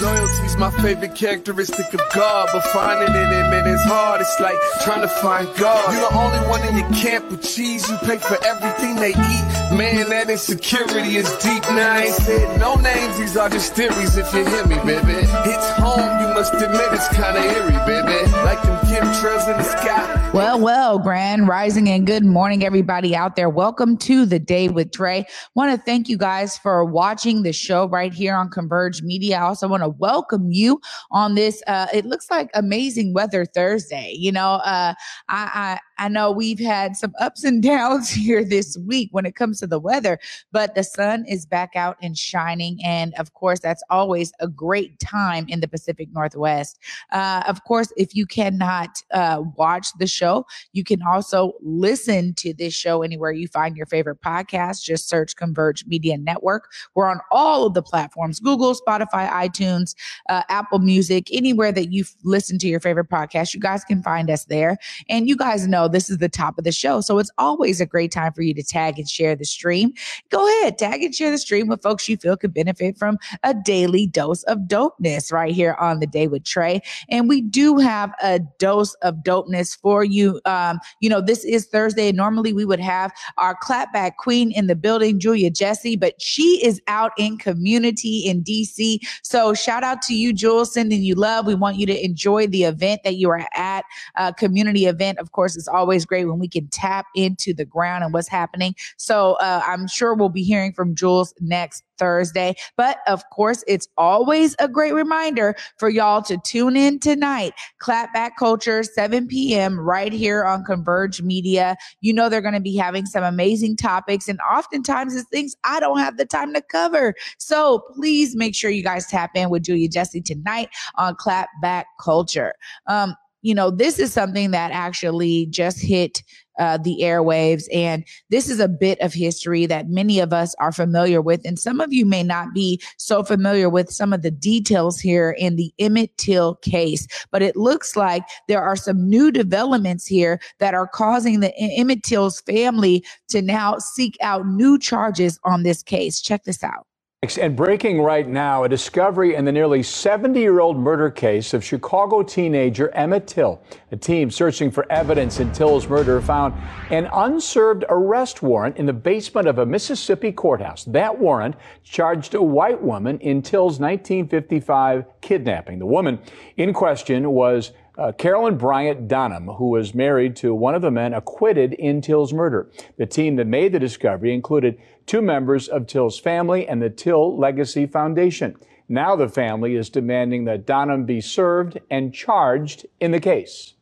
Loyalty's my favorite characteristic of God, but finding it in it is hard. It's like trying to find God. You're the only one in your camp with cheese. You pay for everything they eat. Man, that insecurity is deep. Now I ain't said no names. These are just theories. If you hear me, baby, it's home. You must admit it's kind of eerie, baby. Like them chemtrails in the sky. Well, well, grand rising and good morning, everybody out there. Welcome to the day with Trey. Want to thank you guys for watching the show right here on Converge Media. I also want to welcome you on this. Uh, it looks like amazing weather Thursday. You know, uh, I, I I know we've had some ups and downs here this week when it comes to the weather, but the sun is back out and shining, and of course, that's always a great time in the Pacific Northwest. Uh, of course, if you cannot uh, watch the show, you can also listen to this show anywhere you find your favorite podcast. Just search Converge Media Network. We're on all of the platforms: Google, Spotify, iTunes uh, Apple Music, anywhere that you listen to your favorite podcast. You guys can find us there. And you guys know this is the top of the show. So it's always a great time for you to tag and share the stream. Go ahead, tag and share the stream with folks you feel could benefit from a daily dose of dopeness right here on the day with Trey. And we do have a dose of dopeness for you. Um, you know, this is Thursday. Normally we would have our clapback queen in the building, Julia Jesse, but she is out in community in DC. So shout out to you, Jules, sending you love. We want you to enjoy the event that you are at. Uh, community event, of course, it's always great when we can tap into the ground and what's happening. So uh, I'm sure we'll be hearing from Jules next Thursday. But of course, it's always a great reminder for y'all to tune in tonight. Clapback Culture, 7 p.m. right here on Converge Media. You know they're going to be having some amazing topics, and oftentimes it's things I don't have the time to cover. So please make sure you guys tap in with Julia Jesse tonight on Clapback Culture. Um, you know, this is something that actually just hit uh, the airwaves. And this is a bit of history that many of us are familiar with. And some of you may not be so familiar with some of the details here in the Emmett Till case. But it looks like there are some new developments here that are causing the Emmett Till's family to now seek out new charges on this case. Check this out. And breaking right now, a discovery in the nearly 70 year old murder case of Chicago teenager Emmett Till. A team searching for evidence in Till's murder found an unserved arrest warrant in the basement of a Mississippi courthouse. That warrant charged a white woman in Till's 1955 kidnapping. The woman in question was uh, Carolyn Bryant Donham, who was married to one of the men acquitted in Till's murder. The team that made the discovery included two members of Till's family and the Till Legacy Foundation. Now the family is demanding that Donham be served and charged in the case.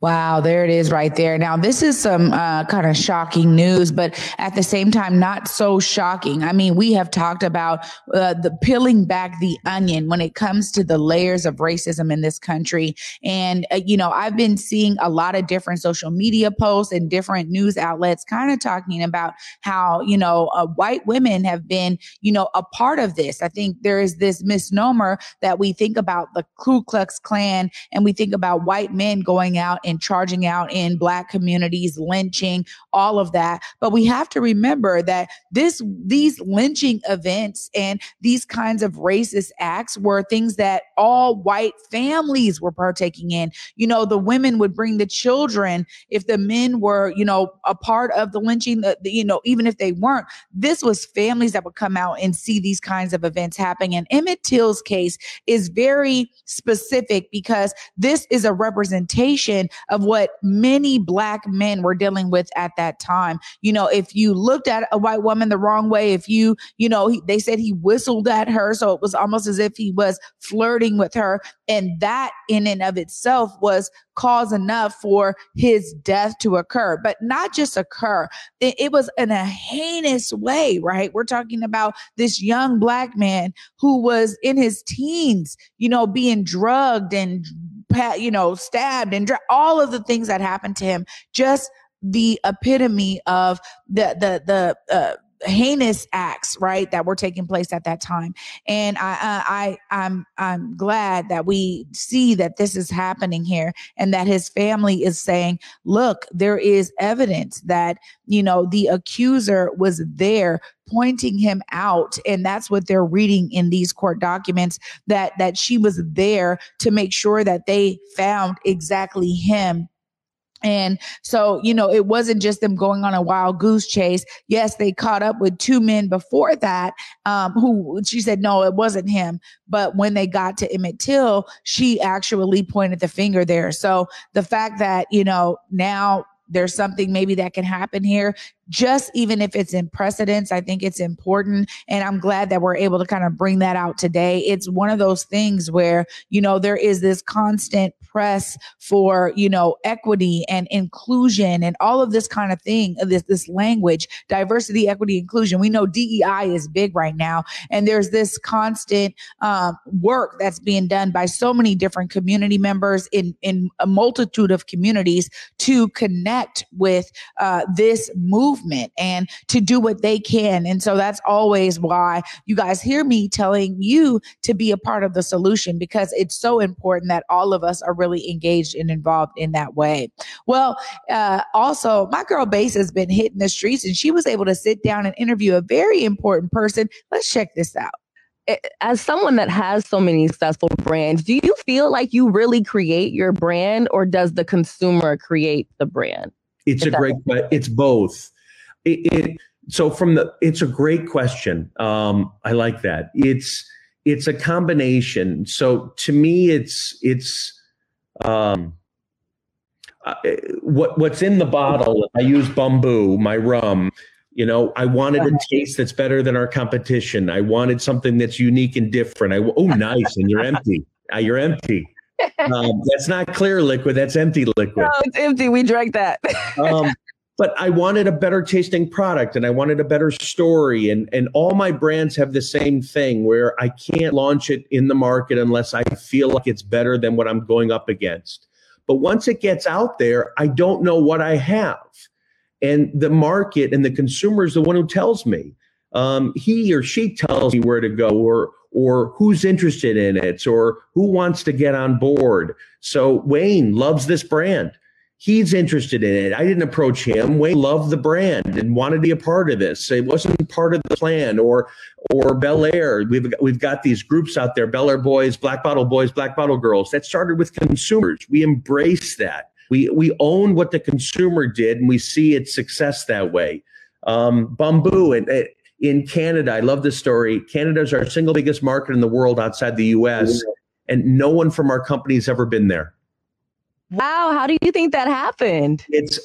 Wow, there it is right there. Now, this is some uh, kind of shocking news, but at the same time, not so shocking. I mean, we have talked about uh, the peeling back the onion when it comes to the layers of racism in this country. And, uh, you know, I've been seeing a lot of different social media posts and different news outlets kind of talking about how, you know, uh, white women have been, you know, a part of this. I think there is this misnomer that we think about the Ku Klux Klan and we think about white men going out and charging out in black communities, lynching, all of that. But we have to remember that this these lynching events and these kinds of racist acts were things that all white families were partaking in. You know, the women would bring the children if the men were, you know, a part of the lynching, the, the, you know, even if they weren't. This was families that would come out and see these kinds of events happening. And Emmett Till's case is very specific because this is a representation of what many black men were dealing with at that time. You know, if you looked at a white woman the wrong way, if you, you know, he, they said he whistled at her. So it was almost as if he was flirting with her. And that in and of itself was cause enough for his death to occur, but not just occur. It, it was in a heinous way, right? We're talking about this young black man who was in his teens, you know, being drugged and you know, stabbed and all of the things that happened to him. Just the epitome of the the the uh, heinous acts right that were taking place at that time. And I, I i i'm i'm glad that we see that this is happening here and that his family is saying look there is evidence that you know the accuser was there pointing him out. And that's what they're reading in these court documents that that she was there to make sure that they found exactly him and so, you know, it wasn't just them going on a wild goose chase. Yes, they caught up with two men before that, um, who she said, no, it wasn't him. But when they got to Emmett Till, she actually pointed the finger there. So the fact that, you know, now there's something maybe that can happen here just even if it's in precedence, I think it's important. And I'm glad that we're able to kind of bring that out today. It's one of those things where, you know, there is this constant press for, you know, equity and inclusion and all of this kind of thing, this, this language, diversity, equity, inclusion. We know DEI is big right now. And there's this constant um, work that's being done by so many different community members in, in a multitude of communities to connect with uh, this movement movement and to do what they can. And so that's always why you guys hear me telling you to be a part of the solution because it's so important that all of us are really engaged and involved in that way. Well, uh, also, my girl Besa has been hitting the streets and she was able to sit down and interview a very important person. Let's check this out as someone that has so many successful brands, do you feel like you really create your brand or does the consumer create the brand? It's a great, but it's both. It, it, so from the, it's a great question. Um, I like that. It's it's a combination. So to me, it's it's um, uh, what what's in the bottle. I use Bumbu, my rum. You know, I wanted a taste that's better than our competition. I wanted something that's unique and different. I oh, nice, and you're empty. Uh, you're empty. Um, that's not clear liquid. That's empty liquid. No, it's empty. We drank that. But I wanted a better tasting product and I wanted a better story. And, and all my brands have the same thing where I can't launch it in the market unless I feel like it's better than what I'm going up against. But once it gets out there, I don't know what I have. And the market and the consumer is the one who tells me. Um, he or she tells me where to go or or who's interested in it or who wants to get on board. So Wayne loves this brand he's interested in it. I didn't approach him. Wayne loved the brand and wanted to be a part of this. It wasn't part of the plan or or Belaire. We've got, we've got these groups out there, Belaire Boys, Black Bottle Boys, Black Bottle Girls. That started with consumers. We embrace that. We we own what the consumer did, and we see its success that way. Um, Bumbu and. In Canada, I love this story. Canada is our single biggest market in the world outside the US, and no one from our company has ever been there Wow, how do you think that happened? It's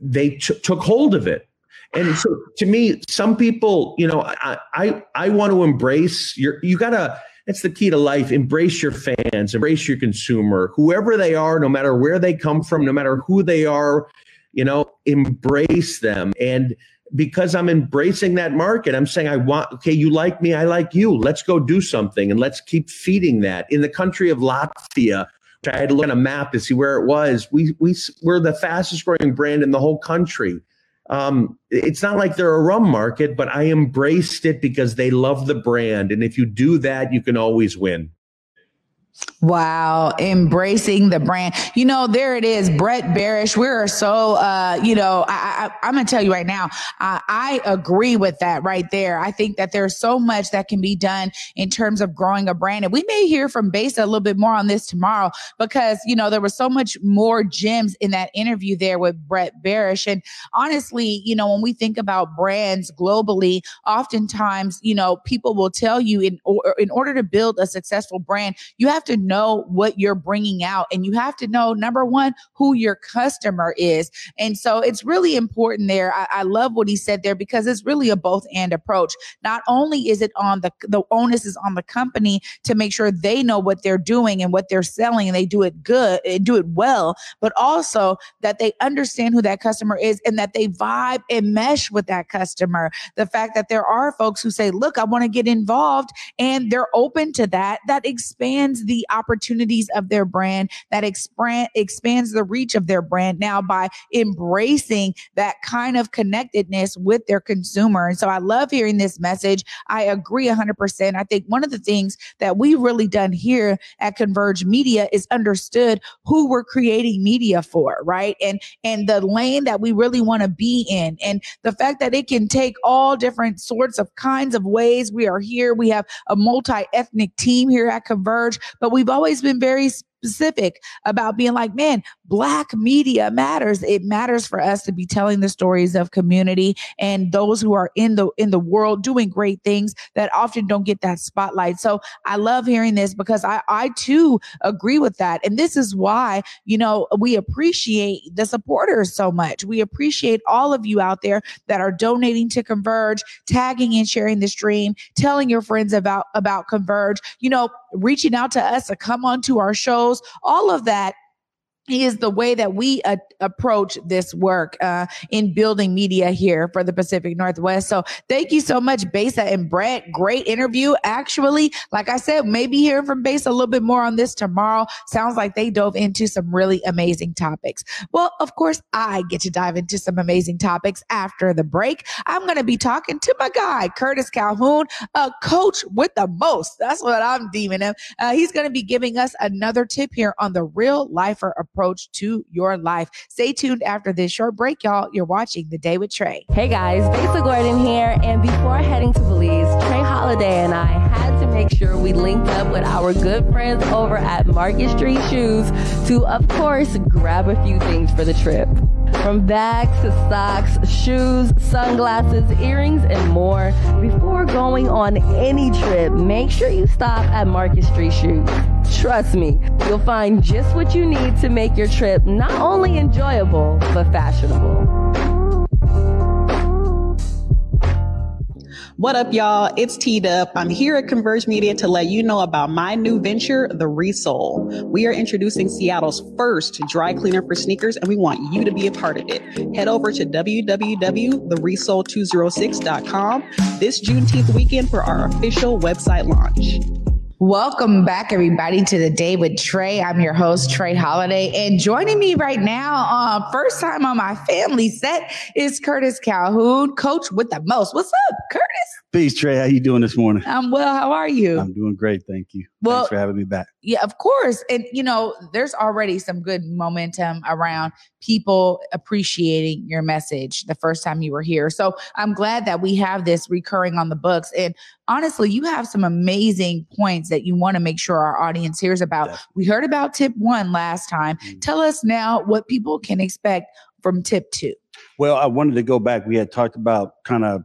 they t- took hold of it. And so to me, some people, you know, I I, I want to embrace your you gotta that's the key to life. Embrace your fans, embrace your consumer, whoever they are, no matter where they come from, no matter who they are, you know, embrace them. And because I'm embracing that market, I'm saying, I want, okay, you like me, I like you. Let's go do something and let's keep feeding that. In the country of Latvia, I had to look at a map to see where it was. We we we're the fastest growing brand in the whole country. Um, it's not like they're a rum market, but I embraced it because they love the brand, and if you do that, you can always win. Wow, embracing the brand. You know, there it is, Brett Berish. We're so, uh, you know, I, I, am to tell you right now, I, I agree with that right there. I think that there's so much that can be done in terms of growing a brand. And we may hear from Besa a little bit more on this tomorrow because, you know, there was so much more gems in that interview there with Brett Berish. And honestly, you know, when we think about brands globally, oftentimes, you know, people will tell you in, or, in order to build a successful brand, you have to know what you're bringing out and you have to know, number one, who your customer is. And so it's really important there. I, I love what he said there because it's really a both and approach. Not only is it on the, the onus is on the company to make sure they know what they're doing and what they're selling and they do it good and do it well, but also that they understand who that customer is and that they vibe and mesh with that customer. The fact that there are folks who say, look, I want to get involved and they're open to that, that expands the opportunity opportunities of their brand, that expand, expands the reach of their brand now by embracing that kind of connectedness with their consumer. And so I love hearing this message. I agree 100%. I think one of the things that we've really done here at Converge Media is understood who we're creating media for, right? And and the lane that we really want to be in and the fact that it can take all different sorts of kinds of ways. We are here. We have a multi-ethnic team here at Converge, but we've always been very specific about being like, man, black media matters. It matters for us to be telling the stories of community and those who are in the in the world doing great things that often don't get that spotlight. So I love hearing this because I I too agree with that. And this is why, you know, we appreciate the supporters so much. We appreciate all of you out there that are donating to Converge, tagging and sharing the stream, telling your friends about about Converge. You know, reaching out to us to come onto our shows, all of that is the way that we uh, approach this work uh, in building media here for the Pacific Northwest. So thank you so much, Besa and Brett. Great interview. Actually, like I said, maybe hearing from Besa a little bit more on this tomorrow. Sounds like they dove into some really amazing topics. Well, of course, I get to dive into some amazing topics after the break. I'm going to be talking to my guy, Curtis Calhoun, a coach with the most. That's what I'm deeming him. Uh, he's going to be giving us another tip here on the real lifer approach approach to your life. Stay tuned after this short break, y'all. You're watching The Day with Trey. Hey guys, Besa Gordon here. And before heading to Belize, Trey Holiday and I had to make sure we linked up with our good friends over at Market Street Shoes to, of course, grab a few things for the trip. From bags to socks, shoes, sunglasses, earrings, and more. Before going on any trip, make sure you stop at Market Street Shoes. Trust me, you'll find just what you need to make your trip not only enjoyable, but fashionable. What up, y'all? It's T Dub. I'm here at Converge Media to let you know about my new venture, The Resole. We are introducing Seattle's first dry cleaner for sneakers, and we want you to be a part of it. Head over to www.theresole206.com this Juneteenth weekend for our official website launch. Welcome back, everybody, to the day with Trey. I'm your host, Trey Holiday, and joining me right now, uh, first time on my family set, is Curtis Calhoun, coach with the most. What's up, Curtis? Peace, Trey. How you doing this morning? I'm well. How are you? I'm doing great. Thank you. Well, Thanks for having me back. Yeah, of course. And you know, there's already some good momentum around people appreciating your message the first time you were here. So I'm glad that we have this recurring on the books. And honestly, you have some amazing points that you want to make sure our audience hears about. Definitely. We heard about tip one last time. Mm-hmm. Tell us now what people can expect from tip two. Well, I wanted to go back. We had talked about kind of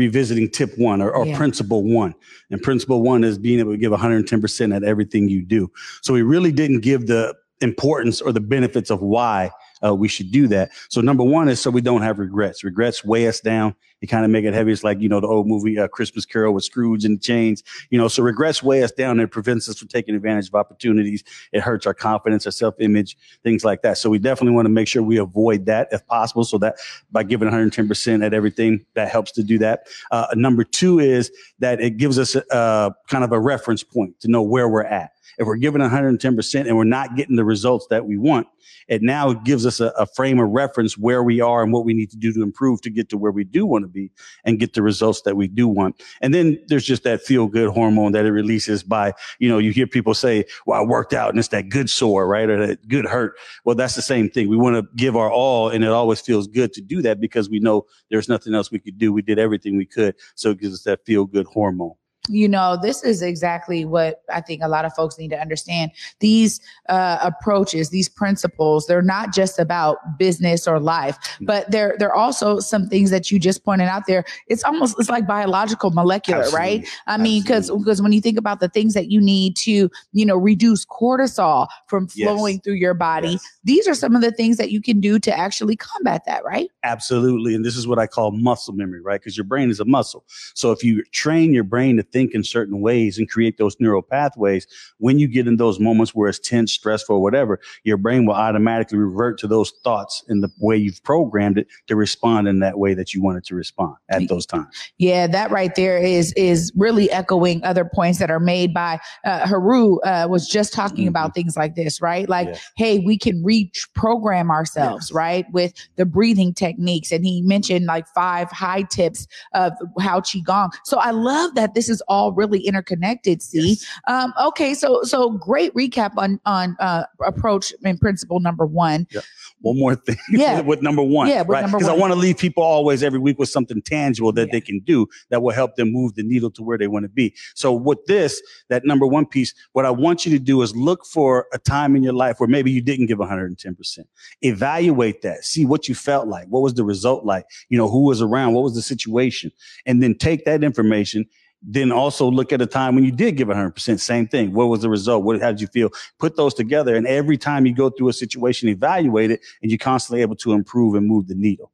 revisiting tip one or, or yeah. principle one. And principle one is being able to give 110% at everything you do. So we really didn't give the importance or the benefits of why uh, we should do that. So number one is so we don't have regrets. Regrets weigh us down. They kind of make it heavy. It's like, you know, the old movie, uh, Christmas Carol with Scrooge and the chains, you know, so regrets weigh us down and it prevents us from taking advantage of opportunities. It hurts our confidence, our self image, things like that. So we definitely want to make sure we avoid that if possible. So that by giving 110% at everything, that helps to do that. Uh, number two is that it gives us a, uh, kind of a reference point to know where we're at. If we're giving 110% and we're not getting the results that we want, it now gives us a, a, frame of reference where we are and what we need to do to improve to get to where we do want to be and get the results that we do want. And then there's just that feel good hormone that it releases by, you know, you hear people say, well, I worked out and it's that good sore, right? Or that good hurt. Well, that's the same thing. We want to give our all and it always feels good to do that because we know there's nothing else we could do. We did everything we could. So it gives us that feel good hormone you know, this is exactly what I think a lot of folks need to understand. These uh, approaches, these principles, they're not just about business or life, but they're they're also some things that you just pointed out there. It's almost it's like biological, molecular, Absolutely. right? I mean, because because when you think about the things that you need to, you know, reduce cortisol from flowing yes. through your body, yes. these are some of the things that you can do to actually combat that, right? Absolutely, and this is what I call muscle memory, right? Because your brain is a muscle. So if you train your brain to think think in certain ways and create those neural pathways. When you get in those moments where it's tense, stressful, whatever, your brain will automatically revert to those thoughts in the way you've programmed it to respond in that way that you want it to respond at those times. Yeah, that right there is is really echoing other points that are made by uh, Haru. Uh, was just talking mm-hmm. about things like this, right? Like, yeah. hey, we can reprogram ourselves, right, with the breathing techniques, and he mentioned like five high tips of how qigong. So I love that this is all really interconnected. See, yes. um, okay, so so great recap on on uh, approach and principle number one. Yeah. One more thing, yeah, with number one, yeah, right? Because I want to leave people always every week with something tangible that yeah. they can do that will help them move the needle to where they want to be. So with this, that number one piece, what I want you to do is look for a time in your life where maybe you didn't give 110%. Evaluate that, see what you felt like, what was the result like, you know, who was around, what was the situation, and then take that information then also look at a time when you did give 100% same thing what was the result what how did you feel put those together and every time you go through a situation evaluate it and you're constantly able to improve and move the needle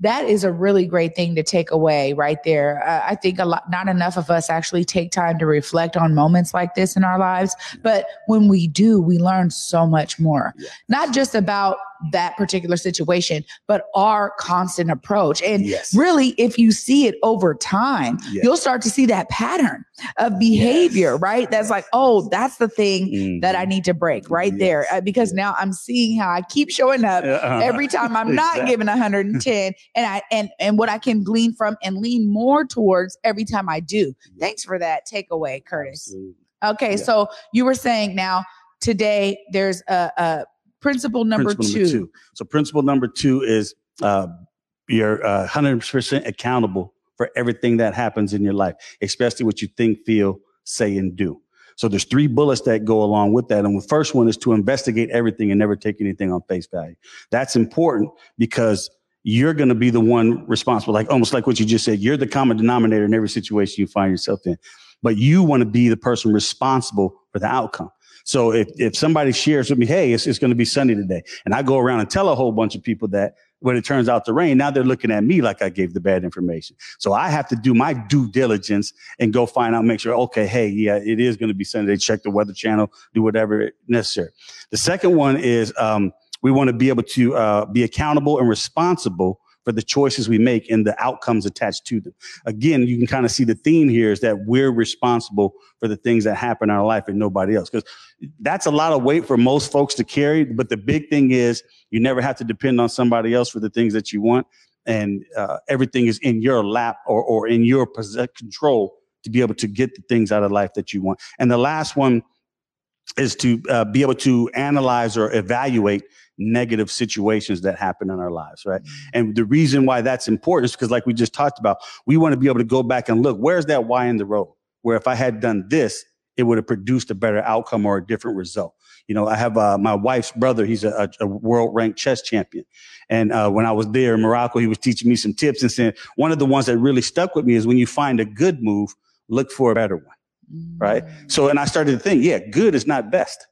that is a really great thing to take away right there. Uh, I think a lot, not enough of us actually take time to reflect on moments like this in our lives. But when we do, we learn so much more, yeah. not just about that particular situation, but our constant approach. And yes. really, if you see it over time, yes. you'll start to see that pattern of behavior, yes. right? That's like, oh, that's the thing mm-hmm. that I need to break right there. Uh, because now I'm seeing how I keep showing up uh-huh. every time I'm exactly. not giving 110 and I and and what I can glean from and lean more towards every time I do. Thanks for that takeaway, Curtis. Absolutely. Okay, yeah. so you were saying now today there's a, a principle number, principle two. number two. So principle number two is uh, you're uh, 100% accountable for everything that happens in your life, especially what you think, feel, say, and do. So there's three bullets that go along with that. And the first one is to investigate everything and never take anything on face value. That's important because you're going to be the one responsible, like almost like what you just said. You're the common denominator in every situation you find yourself in, but you want to be the person responsible for the outcome. So if, if somebody shares with me, hey, it's, it's going to be sunny today, and I go around and tell a whole bunch of people that when it turns out to rain, now they're looking at me like I gave the bad information. So I have to do my due diligence and go find out, make sure, okay, hey, yeah, it is going to be Sunday. Check the weather channel, do whatever necessary. The second one is, um, we want to be able to uh, be accountable and responsible for the choices we make and the outcomes attached to them. Again, you can kind of see the theme here is that we're responsible for the things that happen in our life and nobody else. Because that's a lot of weight for most folks to carry. But the big thing is you never have to depend on somebody else for the things that you want. And uh, everything is in your lap or, or in your control to be able to get the things out of life that you want. And the last one is to uh, be able to analyze or evaluate negative situations that happen in our lives, right? Mm-hmm. And the reason why that's important is because, like we just talked about, we want to be able to go back and look where's that why in the road? Where if I had done this, it would have produced a better outcome or a different result. You know, I have uh, my wife's brother. He's a, a world ranked chess champion. And uh, when I was there in Morocco, he was teaching me some tips and saying one of the ones that really stuck with me is when you find a good move, look for a better one. Right. Mm. So, and I started to think, yeah, good is not best.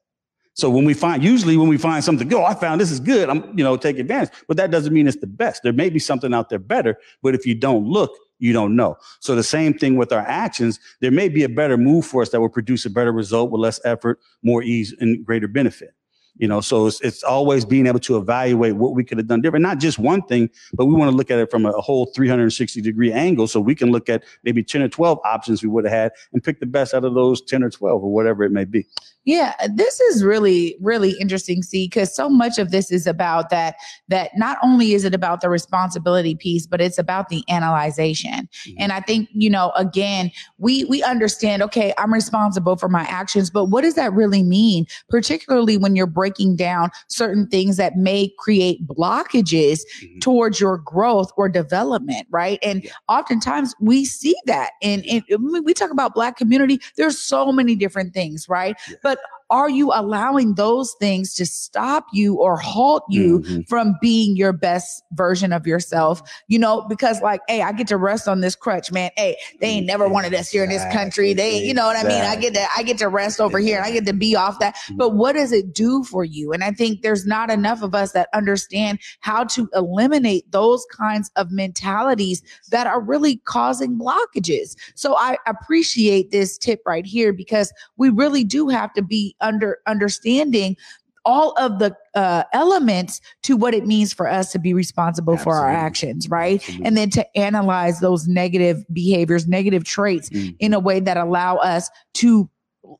So when we find, usually when we find something, oh, I found this is good, I'm, you know, take advantage. But that doesn't mean it's the best. There may be something out there better, but if you don't look, you don't know. So the same thing with our actions, there may be a better move for us that will produce a better result with less effort, more ease, and greater benefit. You know, so it's, it's always being able to evaluate what we could have done different, not just one thing, but we want to look at it from a, whole 360 degree angle. So we can look at maybe 10 or 12 options we would have had and pick the best out of those 10 or 12 or whatever it may be. Yeah, this is really, really interesting, see, because so much of this is about that, that not only is it about the responsibility piece, but it's about the analyzation. Mm-hmm. And I think, you know, again, we we understand, okay, I'm responsible for my actions, but what does that really mean? Particularly when you're breaking down certain things that may create blockages mm-hmm. towards your growth or development, right? And yeah. oftentimes we see that. And, and we talk about black community, there's so many different things, right? Yeah. But are you allowing those things to stop you or halt you mm-hmm. from being your best version of yourself? You know, because like, hey, I get to rest on this crutch, man. Hey, they ain't never wanted us here in this country. They, you know what I mean? I get to, I get to rest over here and I get to be off that. Mm-hmm. But what does it do for you? And I think there's not enough of us that understand how to eliminate those kinds of mentalities that are really causing blockages. So I appreciate this tip right here because we really do have to be under understanding all of the uh, elements to what it means for us to be responsible Absolutely. for our actions, right? Absolutely. And then to analyze those negative behaviors, negative traits mm-hmm. in a way that allow us to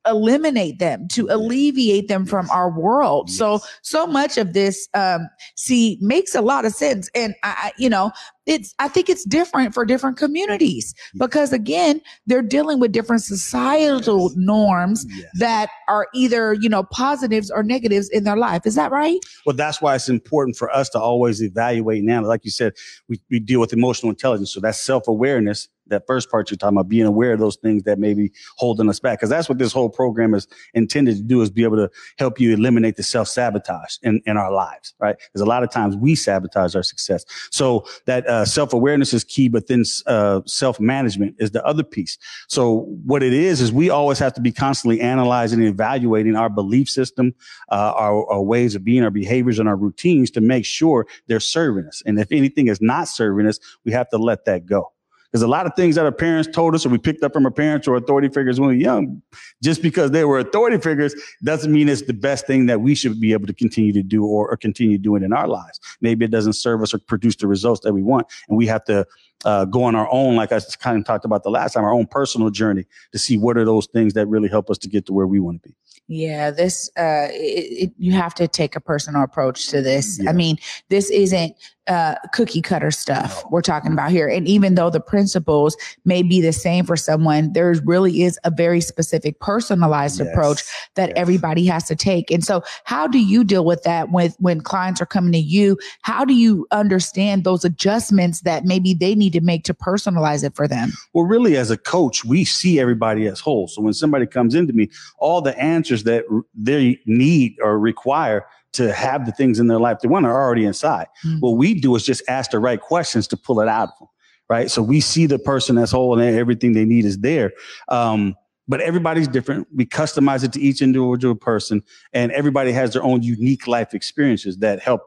eliminate them to alleviate them from our world yes. so so much of this um see makes a lot of sense and i you know it's i think it's different for different communities because again they're dealing with different societal yes. norms yes. that are either you know positives or negatives in their life is that right well that's why it's important for us to always evaluate now like you said we, we deal with emotional intelligence so that's self-awareness that first part you're talking about, being aware of those things that may be holding us back. Cause that's what this whole program is intended to do is be able to help you eliminate the self sabotage in, in our lives, right? Because a lot of times we sabotage our success. So that uh, self awareness is key, but then uh, self management is the other piece. So what it is, is we always have to be constantly analyzing and evaluating our belief system, uh, our, our ways of being, our behaviors and our routines to make sure they're serving us. And if anything is not serving us, we have to let that go. Because a lot of things that our parents told us or we picked up from our parents or authority figures when we were young, just because they were authority figures doesn't mean it's the best thing that we should be able to continue to do or, or continue doing in our lives. Maybe it doesn't serve us or produce the results that we want. And we have to uh, go on our own, like I kind of talked about the last time, our own personal journey to see what are those things that really help us to get to where we want to be. Yeah, this uh, it, it, you have to take a personal approach to this. Yeah. I mean, this isn't uh, cookie cutter stuff we're talking about here. And even though the principles may be the same for someone, there really is a very specific personalized yes. approach that yes. everybody has to take. And so, how do you deal with that with when clients are coming to you? How do you understand those adjustments that maybe they need to make to personalize it for them? Well, really, as a coach, we see everybody as whole. So when somebody comes into me, all the answers that they need or require to have the things in their life they want are already inside. Mm-hmm. What we do is just ask the right questions to pull it out of them. Right. So we see the person as whole and everything they need is there. Um, but everybody's different. We customize it to each individual person, and everybody has their own unique life experiences that help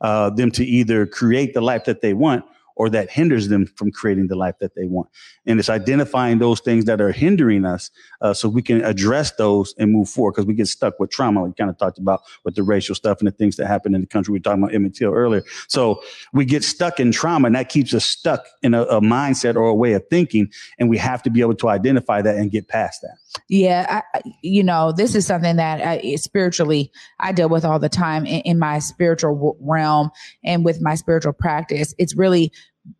uh, them to either create the life that they want or that hinders them from creating the life that they want. And it's identifying those things that are hindering us uh, so we can address those and move forward because we get stuck with trauma. We kind of talked about with the racial stuff and the things that happen in the country. We were talking about Emmett Till earlier. So we get stuck in trauma and that keeps us stuck in a, a mindset or a way of thinking. And we have to be able to identify that and get past that. Yeah, I, you know, this is something that I, spiritually I deal with all the time in, in my spiritual realm and with my spiritual practice. It's really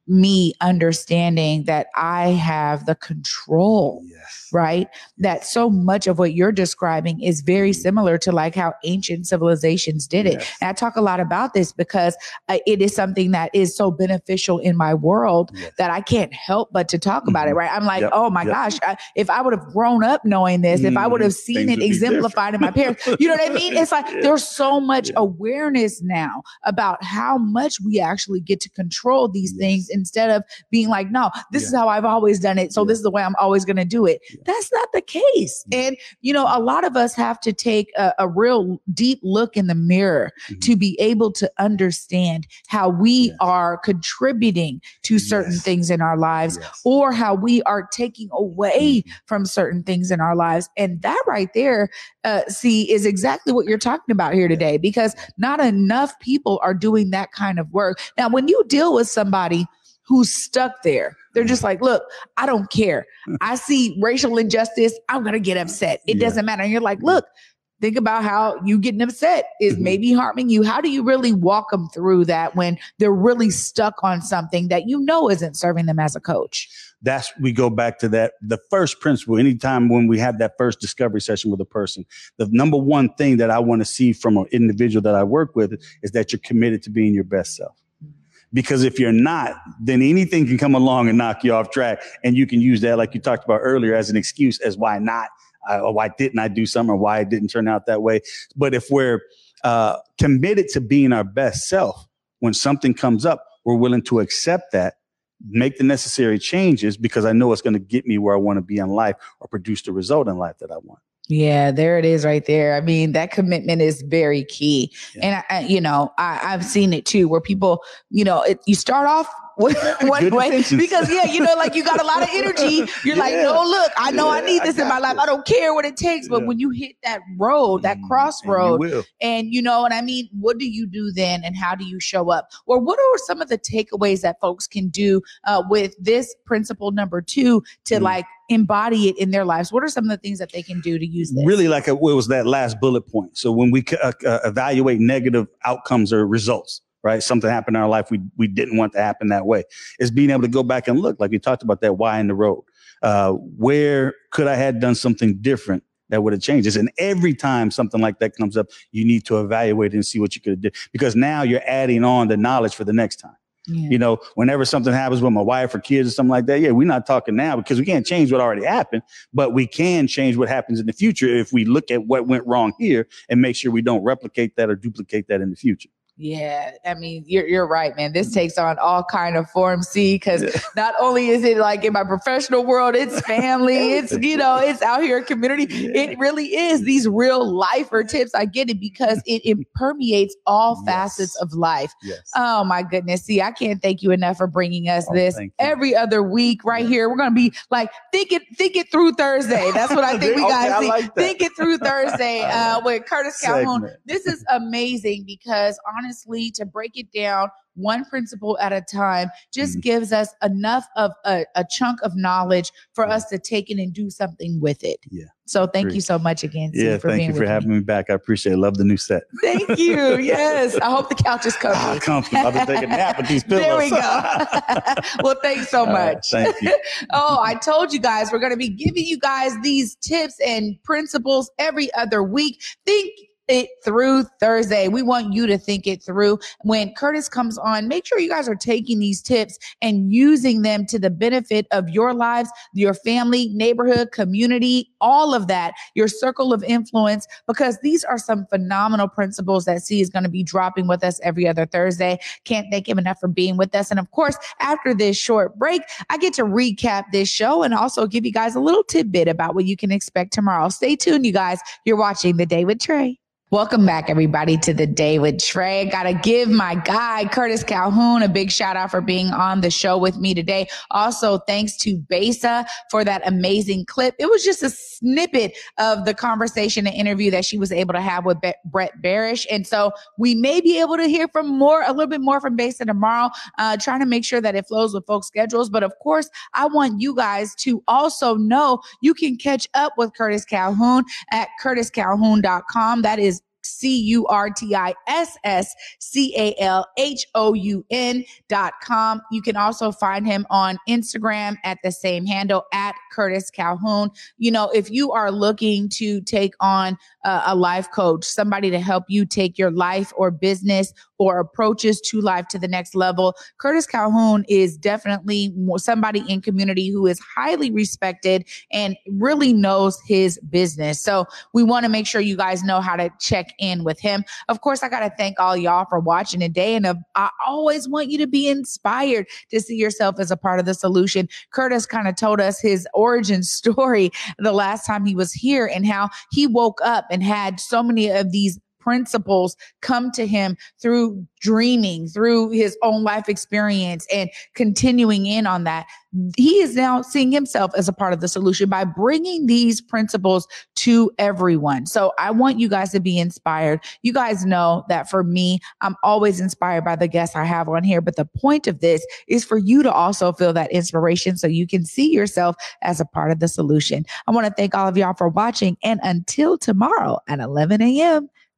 me understanding that I have the control, yes. right? That so much of what you're describing is very mm-hmm. similar to like how ancient civilizations did it. Yes. And I talk a lot about this because uh, it is something that is so beneficial in my world yes. that I can't help but to talk mm-hmm. about it, mm-hmm. right? I'm like, yep. oh my yep. gosh, I, if I would have grown up knowing this, mm-hmm. if I would have seen Things it exemplified in my parents, you know what I mean? It's like yeah. there's so much yeah. awareness now about how much we actually get to control these things instead of being like, no, this yeah. is how I've always done it. So yeah. this is the way I'm always going to do it. Yeah. That's not the case. And, you know, a lot of us have to take a, a real deep look in the mirror mm-hmm. to be able to understand how we yes. are contributing to certain yes. things in our lives yes. or how we are taking away mm-hmm. from certain things in our lives. And that right there, uh, see, is exactly what you're talking about here today because not enough people are doing that kind of work. Now, when you deal with somebody who's stuck there. They're just like, look, I don't care. I see racial injustice. I'm going to get upset. It yeah. doesn't matter. And you're like, look, think about how you getting upset is mm-hmm. maybe harming you. How do you really walk them through that when they're really stuck on something that you know isn't serving them as a coach? That's we go back to that the first principle. Anytime when we have that first discovery session with a person, the number one thing that I want to see from an individual that I work with is that you're committed to being your best self. Because if you're not, then anything can come along and knock you off track. And you can use that, like you talked about earlier, as an excuse as why not. I, why didn't I do something or why it didn't turn out that way. But if we're uh, committed to being our best self, when something comes up, we're willing to accept that, make the necessary changes because I know it's going to get me where I want to be in life or produce the result in life that I want. Yeah, there it is right there. I mean, that commitment is very key. Yeah. And, I, you know, I, I've seen it too where people, you know, it, you start off one way because yeah, you know, like you got a lot of energy. You're yeah. like, no, look, I know yeah, I need this I in my life. This. I don't care what it takes. But yeah. when you hit that road, that mm, crossroad, and you, and you know what I mean, what do you do then, and how do you show up? Or what are some of the takeaways that folks can do uh, with this principle number two to mm. like embody it in their lives? What are some of the things that they can do to use this? Really, like a, it was that last bullet point. So when we uh, uh, evaluate negative outcomes or results right? Something happened in our life we we didn't want to happen that way. Is being able to go back and look, like we talked about that why in the road. Uh, where could I have done something different that would have changed this? And every time something like that comes up, you need to evaluate and see what you could have did because now you're adding on the knowledge for the next time. Yeah. You know, whenever something happens with my wife or kids or something like that, yeah, we're not talking now because we can't change what already happened, but we can change what happens in the future if we look at what went wrong here and make sure we don't replicate that or duplicate that in the future. Yeah, I mean, you're you're right, man. This takes on all kind of form. See, because yeah. not only is it like in my professional world, it's family, it's you know, it's out here community. Yeah. It really is these real lifer tips. I get it because it, it permeates all yes. facets of life. Yes. Oh my goodness. See, I can't thank you enough for bringing us oh, this every other week right yeah. here. We're gonna be like think it think it through Thursday. That's what I think we okay, guys like think it through Thursday uh, with Curtis Calhoun. This is amazing because honestly honestly, to break it down one principle at a time just mm-hmm. gives us enough of a, a, chunk of knowledge for us to take it and do something with it. Yeah. So thank Great. you so much again. Yeah, thank you for having me. me. back. I appreciate it. Love the new set. Thank you. yes. I hope the couch is. Ah, comfortable. I've been taking a nap with these pillows. There we go. well, thanks so much. Right, thank you. oh, I told you guys we're going to be giving you guys these tips and principles every other week. Think it through Thursday. We want you to think it through. When Curtis comes on, make sure you guys are taking these tips and using them to the benefit of your lives, your family, neighborhood, community, all of that, your circle of influence, because these are some phenomenal principles that C is going to be dropping with us every other Thursday. Can't thank him enough for being with us. And of course, after this short break, I get to recap this show and also give you guys a little tidbit about what you can expect tomorrow. Stay tuned, you guys. You're watching The Day with Trey. Welcome back, everybody, to the day with Trey. Gotta give my guy, Curtis Calhoun, a big shout out for being on the show with me today. Also, thanks to Besa for that amazing clip. It was just a snippet of the conversation and interview that she was able to have with Be- Brett Berish. And so we may be able to hear from more, a little bit more from Besa tomorrow, uh, trying to make sure that it flows with folks' schedules. But of course, I want you guys to also know you can catch up with Curtis Calhoun at curtiscalhoun.com. That is C U R T I S S C A L H O U N dot com. You can also find him on Instagram at the same handle at Curtis Calhoun. You know, if you are looking to take on a, a life coach, somebody to help you take your life or business or approaches to life to the next level, Curtis Calhoun is definitely somebody in community who is highly respected and really knows his business. So we want to make sure you guys know how to check in with him. Of course, I got to thank all y'all for watching today. And I always want you to be inspired to see yourself as a part of the solution. Curtis kind of told us his origin story the last time he was here and how he woke up and had so many of these principles come to him through dreaming, through his own life experience and continuing in on that. He is now seeing himself as a part of the solution by bringing these principles to everyone. So I want you guys to be inspired. You guys know that for me, I'm always inspired by the guests I have on here. But the point of this is for you to also feel that inspiration so you can see yourself as a part of the solution. I want to thank all of y'all for watching. And until tomorrow at 11 a.m.,